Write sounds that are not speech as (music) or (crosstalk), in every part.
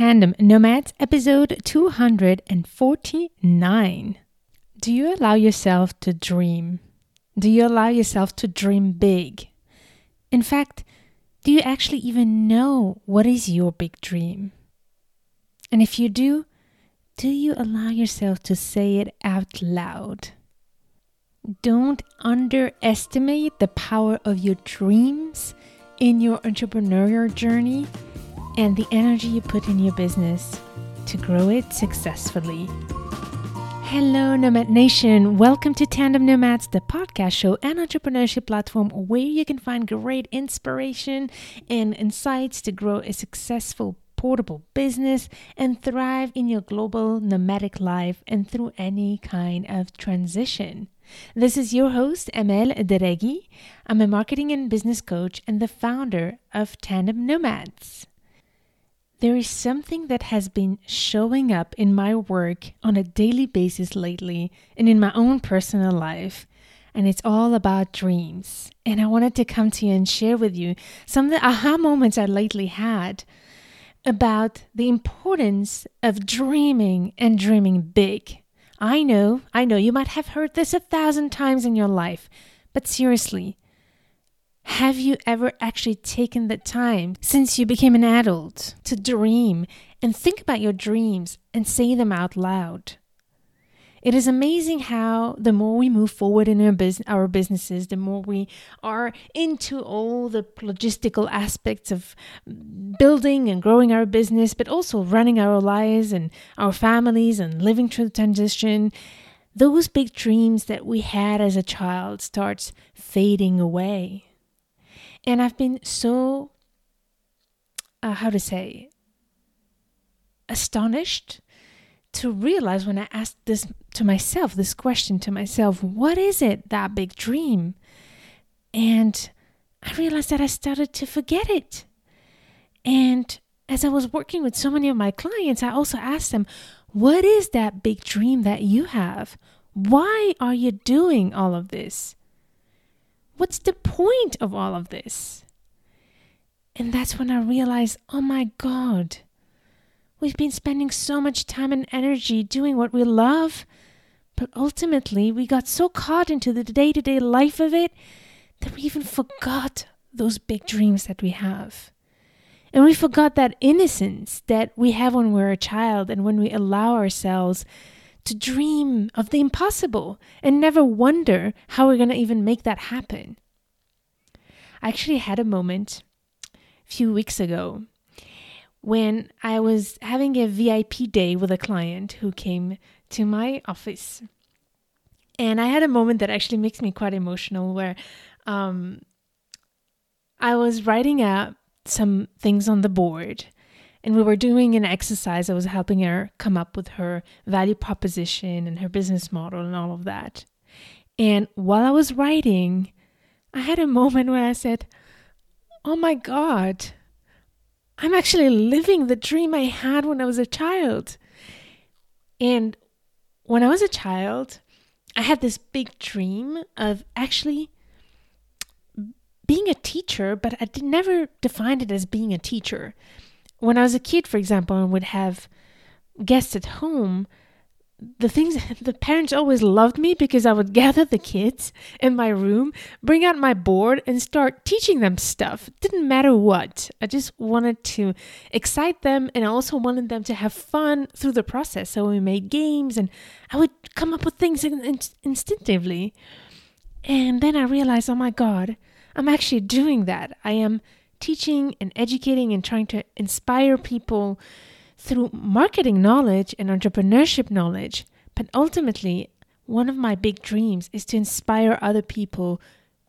Tandem Nomads, episode 249. Do you allow yourself to dream? Do you allow yourself to dream big? In fact, do you actually even know what is your big dream? And if you do, do you allow yourself to say it out loud? Don't underestimate the power of your dreams in your entrepreneurial journey and the energy you put in your business to grow it successfully. Hello, Nomad Nation. Welcome to Tandem Nomads, the podcast show and entrepreneurship platform where you can find great inspiration and insights to grow a successful portable business and thrive in your global nomadic life and through any kind of transition. This is your host, Amel Derragui. I'm a marketing and business coach and the founder of Tandem Nomads. There is something that has been showing up in my work on a daily basis lately and in my own personal life, and it's all about dreams. And I wanted to come to you and share with you some of the aha moments I lately had about the importance of dreaming and dreaming big. I know, I know you might have heard this a thousand times in your life, but seriously, have you ever actually taken the time since you became an adult to dream and think about your dreams and say them out loud? It is amazing how the more we move forward in our, bus- our businesses, the more we are into all the logistical aspects of building and growing our business, but also running our lives and our families and living through the transition. Those big dreams that we had as a child starts fading away. And I've been so, uh, how to say, astonished to realize when I asked this to myself, this question to myself, what is it, that big dream? And I realized that I started to forget it. And as I was working with so many of my clients, I also asked them, what is that big dream that you have? Why are you doing all of this? What's the point of all of this? And that's when I realized, oh my God, we've been spending so much time and energy doing what we love, but ultimately we got so caught into the day to day life of it that we even forgot those big dreams that we have. And we forgot that innocence that we have when we're a child and when we allow ourselves to dream of the impossible and never wonder how we're going to even make that happen. I actually had a moment a few weeks ago when I was having a VIP day with a client who came to my office. And I had a moment that actually makes me quite emotional where um, I was writing out some things on the board and we were doing an exercise. I was helping her come up with her value proposition and her business model and all of that. And while I was writing, I had a moment where I said, Oh my God, I'm actually living the dream I had when I was a child. And when I was a child, I had this big dream of actually being a teacher, but I did, never defined it as being a teacher when I was a kid, for example, and would have guests at home, the things (laughs) the parents always loved me because I would (laughs) gather the kids in my room, bring out my board, and start teaching them stuff. It didn't matter what. I just wanted to excite them, and I also wanted them to have fun through the process. So we made games, and I would come up with things in, in, instinctively. And then I realized, oh my God, I'm actually doing that. I am teaching and educating and trying to inspire people through marketing knowledge and entrepreneurship knowledge. But ultimately, one of my big dreams is to inspire other people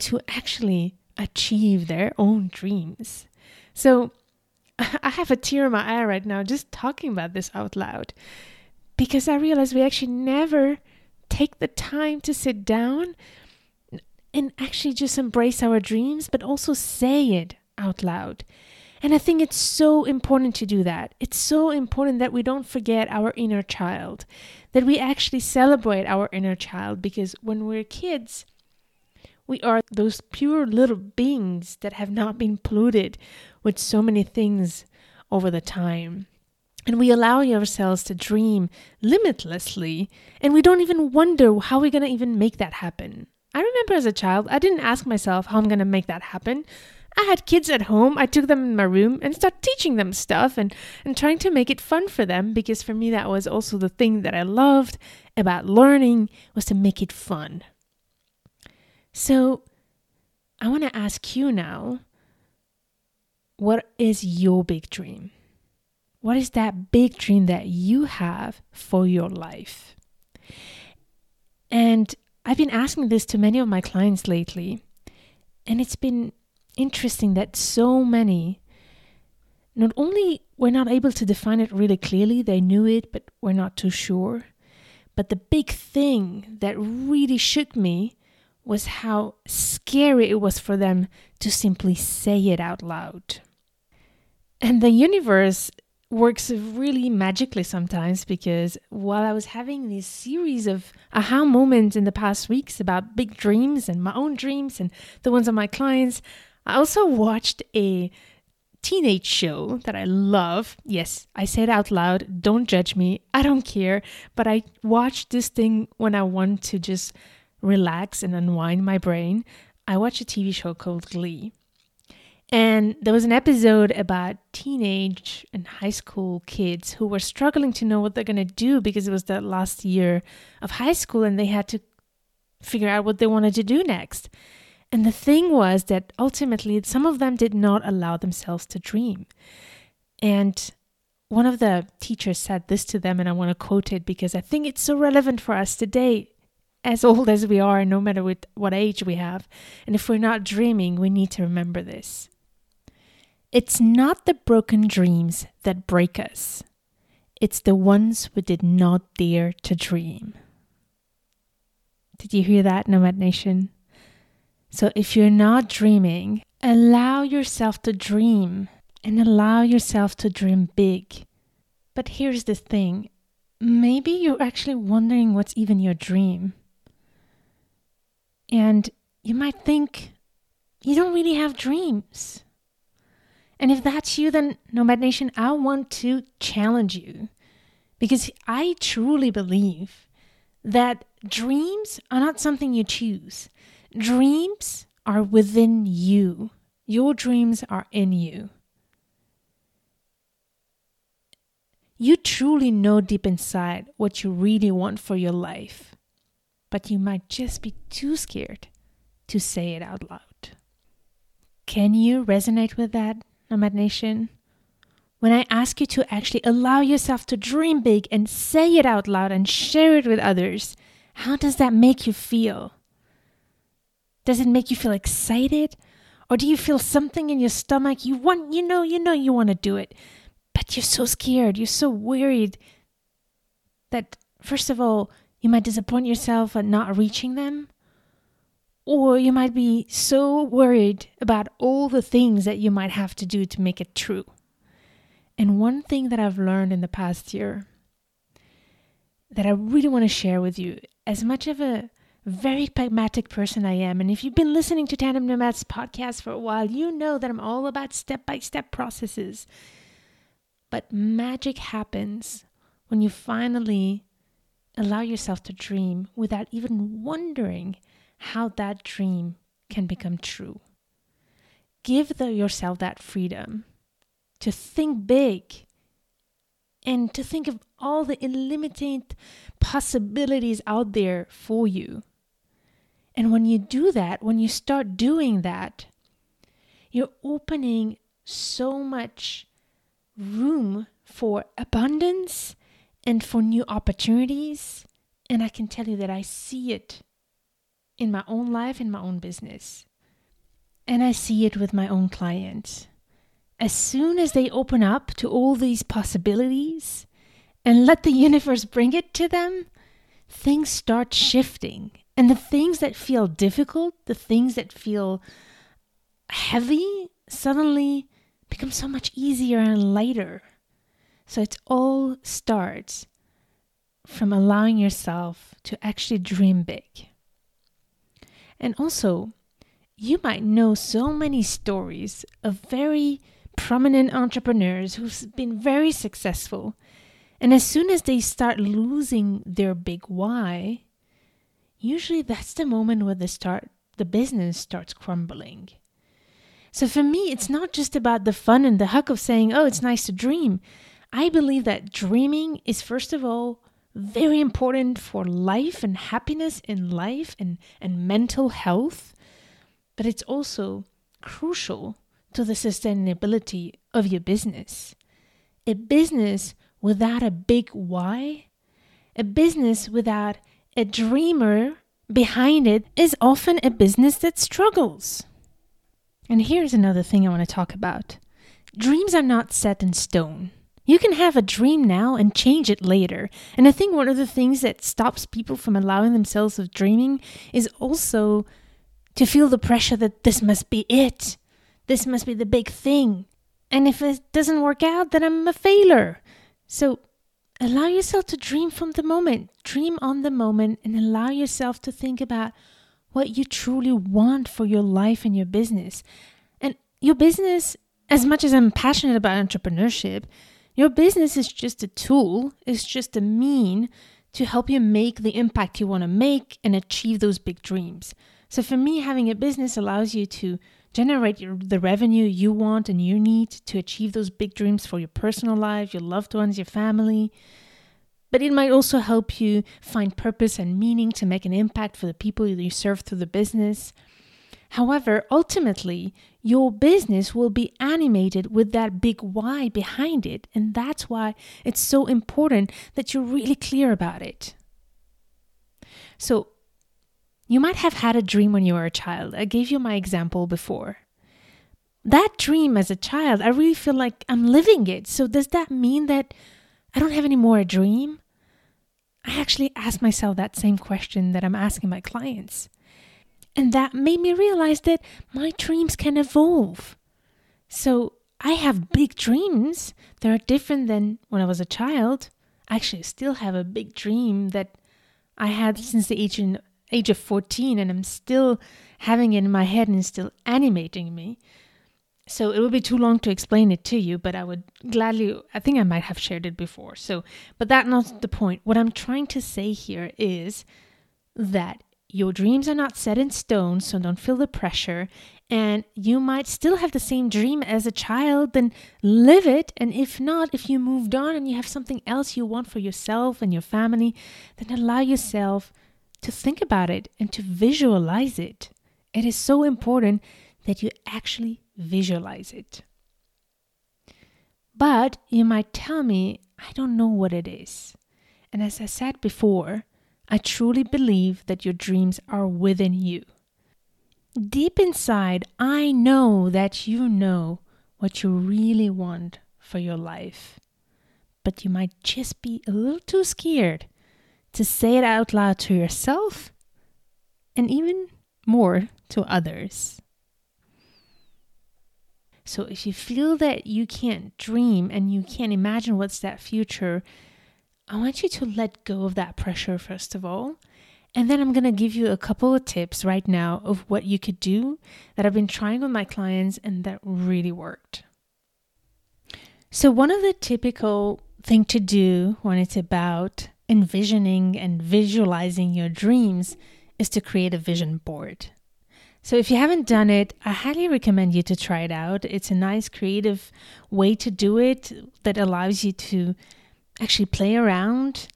to actually achieve their own dreams. So (laughs) I have a tear in my eye right now just talking about this out loud because I realize we actually never take the time to sit down and actually just embrace our dreams, but also say it out loud. And I think it's so important to do that. It's so important that we don't forget our inner child, that we actually celebrate our inner child because when we're kids, we are those pure little beings that have not been polluted with so many things over the time. And we allow ourselves to dream limitlessly, and we don't even wonder how we're going to even make that happen. I remember as a child, I didn't ask myself how I'm going to make that happen. I had kids at home. I took them in my room and started teaching them stuff and, and trying to make it fun for them because for me that was also the thing that I loved about learning was to make it fun. So I want to ask you now, what is your big dream? What is that big dream that you have for your life? And I've been asking this to many of my clients lately, and it's been interesting that so many not only were not able to define it really clearly, they knew it, but were not too sure. But the big thing that really shook me was how scary it was for them to simply say it out loud. And the universe works really magically sometimes because while I was having this series of aha moments in the past weeks about big dreams and my own dreams and the ones of my clients, I also watched a teenage show that I love. Yes, I say it out loud. Don't judge me. I don't care. But I watch this thing when I want to just relax and unwind my brain. I watch a TV show called Glee. And there was an episode about teenage and high school kids who were struggling to know what they're going to do because it was the last year of high school and they had to figure out what they wanted to do next. And the thing was that ultimately, some of them did not allow themselves to dream. And one of the teachers said this to them, and I want to quote it because I think it's so relevant for us today, as old as we are, no matter what, age we have. And if we're not dreaming, we need to remember this. It's not the broken dreams that break us, it's the ones we did not dare to dream. Did you hear that, Nomad Nation? So if you're not dreaming, allow yourself to dream and allow yourself to dream big. But here's the thing maybe you're actually wondering what's even your dream. And you might think you don't really have dreams. And if that's you, then Nomad Nation, I want to challenge you because I truly believe that dreams are not something you choose. Dreams are within you. Your dreams are in you. You truly know deep inside what you really want for your life, but you might just be too scared to say it out loud. Can you resonate with that, Nomad Nation? When I ask you to actually allow yourself to dream big and say it out loud and share it with others, how does that make you feel? Does it make you feel excited? Or do you feel something in your stomach? You want, you know, you know you want to do it, but you're so scared. You're so worried that, first of all, you might disappoint yourself at not reaching them. Or you might be so worried about all the things that you might have to do to make it true. And one thing that I've learned in the past year that I really want to share with you, as much of a very pragmatic person I am. And if you've been listening to Tandem Nomads podcast for a while, you know that I'm all about step by step processes. But magic happens when you finally allow yourself to dream without even wondering how that dream can become true. Give the, yourself that freedom to think big and to think of all the unlimited possibilities out there for you. And when you do that, when you start doing that, you're opening so much room for abundance and for new opportunities. And I can tell you that I see it in my own life, in my own business. And I see it with my own clients. As soon as they open up to all these possibilities and let the universe bring it to them, things start shifting and the things that feel difficult, the things that feel heavy, suddenly become so much easier and lighter. So it all starts from allowing yourself to actually dream big. And also, you might know so many stories of very prominent entrepreneurs who've been very successful. And as soon as they start losing their big why, usually that's the moment where the start the business starts crumbling. So for me, it's not just about the fun and the huck of saying, "Oh, it's nice to dream." I believe that dreaming is first of all very important for life and happiness in life and, and mental health, but it's also crucial to the sustainability of your business. A business without a big why, a business without a dreamer behind it, is often a business that struggles. And here's another thing I want to talk about dreams are not set in stone. You can have a dream now and change it later. And I think one of the things that stops people from allowing themselves of dreaming is also to feel the pressure that this must be it. This must be the big thing. And if it doesn't work out, then I'm a failure. So allow yourself to dream from the moment. Dream on the moment and allow yourself to think about what you truly want for your life and your business. And your business, as much as I'm passionate about entrepreneurship, your business is just a tool, it's just a mean to help you make the impact you want to make and achieve those big dreams. So for me, having a business allows you to generate your, the revenue you want and you need to achieve those big dreams for your personal life, your loved ones, your family. But it might also help you find purpose and meaning to make an impact for the people you serve through the business. However, ultimately, your business will be animated with that big why behind it. And that's why it's so important that you're really clear about it. So, you might have had a dream when you were a child. I gave you my example before. That dream as a child, I really feel like I'm living it. So, does that mean that I don't have any more a dream? I actually ask myself that same question that I'm asking my clients. And that made me realize that my dreams can evolve. So, I have big dreams that are different than when I was a child. I actually still have a big dream that I had since the age age of 14 and I'm still having it in my head and still animating me. So it would be too long to explain it to you, but I would gladly, I think I might have shared it before. So, but that's not the point. What I'm trying to say here is that your dreams are not set in stone, so don't feel the pressure. And you might still have the same dream as a child, then live it. And if not, if you moved on and you have something else you want for yourself and your family, then allow yourself to think about it and to visualize it. It is so important that you actually visualize it. But you might tell me, I don't know what it is. And as I said before, I truly believe that your dreams are within you. Deep inside, I know that you know what you really want for your life. But you might just be a little too scared to say it out loud to yourself and even more to others. So, if you feel that you can't dream and you can't imagine what's that future, I want you to let go of that pressure first of all. And then I'm going to give you a couple of tips right now of what you could do that I've been trying with my clients and that really worked. So, one of the typical thing to do when it's about envisioning and visualizing your dreams is to create a vision board. So, if you haven't done it, I highly recommend you to try it out. It's a nice, creative way to do it that allows you to actually play around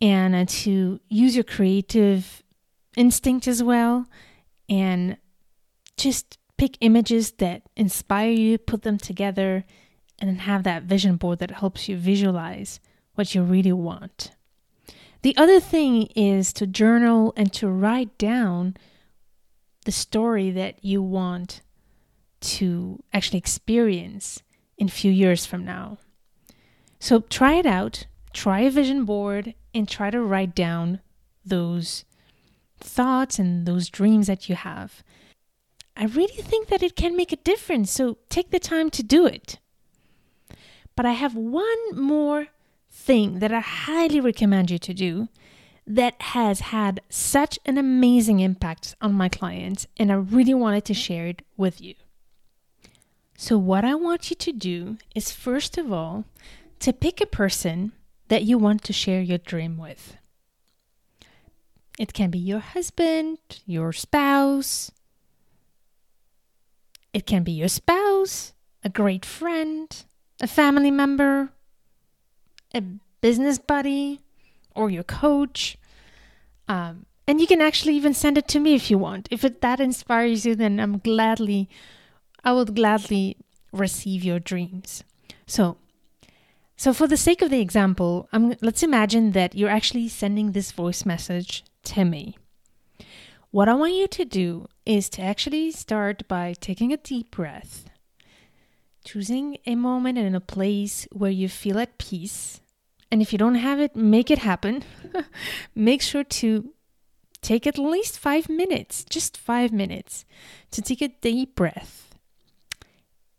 and uh, to use your creative instinct as well and just pick images that inspire you, put them together, and have that vision board that helps you visualize what you really want. The other thing is to journal and to write down the story that you want to actually experience in a few years from now. So try it out, try a vision board, and try to write down those thoughts and those dreams that you have. I really think that it can make a difference, so take the time to do it. But I have one more thing that I highly recommend you to do that has had such an amazing impact on my clients, and I really wanted to share it with you. So, what I want you to do is first of all to pick a person that you want to share your dream with. It can be your husband, your spouse. It can be your spouse, a great friend, a family member, a business buddy, or your coach. Um, and you can actually even send it to me if you want. If it, that inspires you, then I'm gladly, I would gladly receive your dreams. So, so for the sake of the example, I'm, let's imagine that you're actually sending this voice message to me. What I want you to do is to actually start by taking a deep breath, choosing a moment and a place where you feel at peace. And if you don't have it, make it happen. (laughs) make sure to take at least five minutes, just five minutes, to take a deep breath.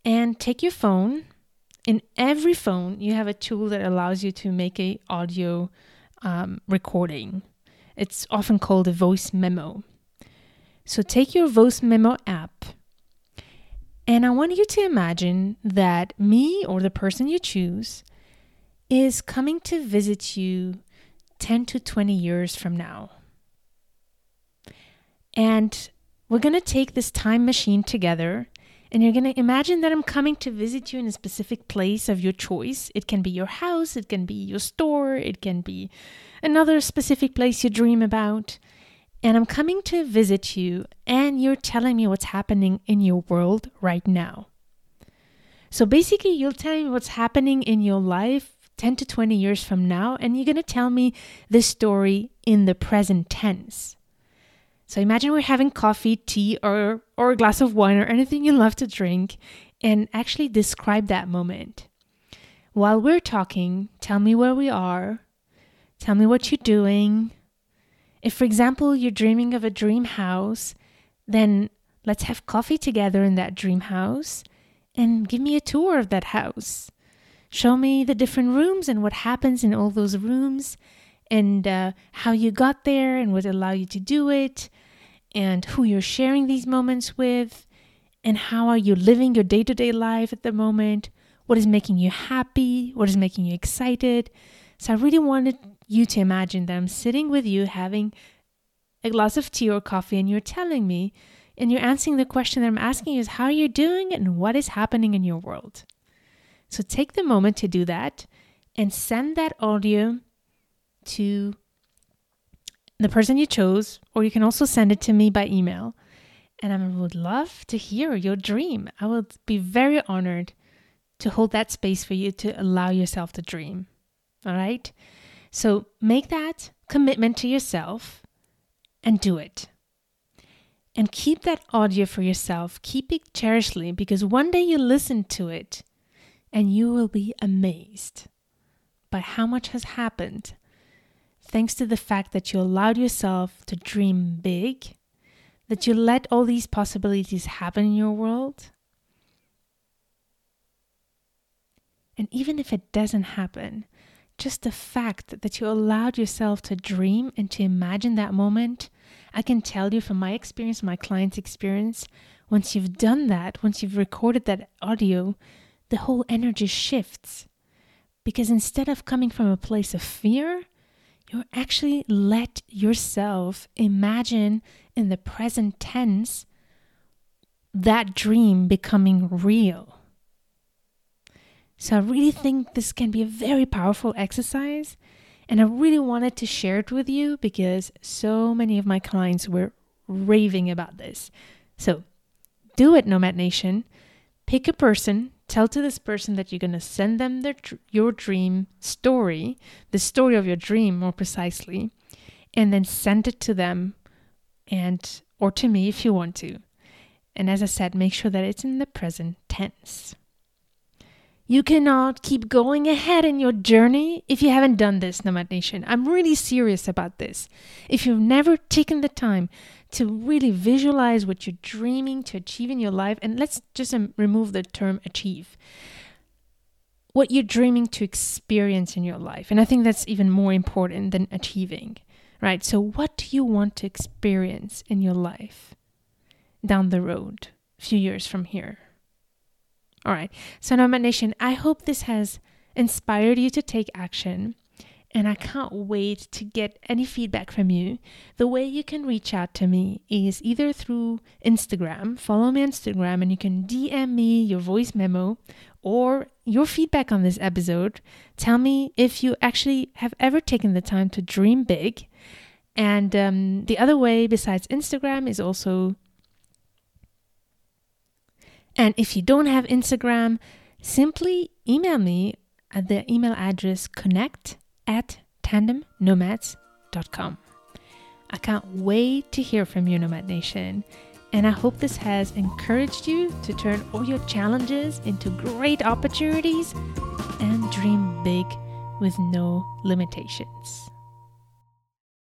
And take your phone. In every phone, you have a tool that allows you to make a audio um, recording. It's often called a voice memo. So take your voice memo app, and I want you to imagine that me or the person you choose is coming to visit you 10 to 20 years from now. And we're going to take this time machine together and you're going to imagine that I'm coming to visit you in a specific place of your choice. It can be your house, it can be your store, it can be another specific place you dream about. And I'm coming to visit you, and you're telling me what's happening in your world right now. So basically, you'll tell me what's happening in your life 10 to 20 years from now, and you're going to tell me this story in the present tense. So imagine we're having coffee, tea, or, or a glass of wine, or anything you love to drink, and actually describe that moment. While we're talking, tell me where we are, tell me what you're doing. If, for example, you're dreaming of a dream house, then let's have coffee together in that dream house and give me a tour of that house. Show me the different rooms and what happens in all those rooms and uh, how you got there and what allowed you to do it and who you're sharing these moments with and how are you living your day-to-day life at the moment what is making you happy what is making you excited. So i really wanted you to imagine that i'm sitting with you having a glass of tea or coffee and you're telling me and you're answering the question that i'm asking you is how are you doing and what is happening in your world so take the moment to do that and send that audio to the person you chose, or you can also send it to me by email. And I would love to hear your dream. I would be very honored to hold that space for you to allow yourself to dream. All right? So make that commitment to yourself and do it. And keep that audio for yourself. Keep it cherishly because one day you listen to it and you will be amazed by how much has happened thanks to the fact that you allowed yourself to dream big, that you let all these possibilities happen in your world. And even if it doesn't happen, just the fact that you allowed yourself to dream and to imagine that moment, I can tell you from my experience, my client's experience, once you've done that, once you've recorded that audio, the whole energy shifts. Because instead of coming from a place of fear, you actually let yourself imagine in the present tense that dream becoming real. So I really think this can be a very powerful exercise. And I really wanted to share it with you because so many of my clients were raving about this. So do it, Nomad Nation. Pick a person tell to this person that you're going to send them their, your dream story, the story of your dream more precisely, and then send it to them and or to me if you want to. And as I said, make sure that it's in the present tense. You cannot keep going ahead in your journey if you haven't done this, Nomad Nation. I'm really serious about this. If you've never taken the time to really visualize what you're dreaming to achieve in your life, and let's just um, remove the term achieve, what you're dreaming to experience in your life. And I think that's even more important than achieving, right? So, what do you want to experience in your life down the road, a few years from here? All right. So, Nomad Nation, I hope this has inspired you to take action. And I can't wait to get any feedback from you. The way you can reach out to me is either through Instagram, follow me on Instagram, and you can DM me your voice memo or your feedback on this episode. Tell me if you actually have ever taken the time to dream big. And um, the other way, besides Instagram, is also and if you don't have Instagram, simply email me at the email address connect at tandemnomads.com. I can't wait to hear from you, Nomad Nation. And I hope this has encouraged you to turn all your challenges into great opportunities and dream big with no limitations.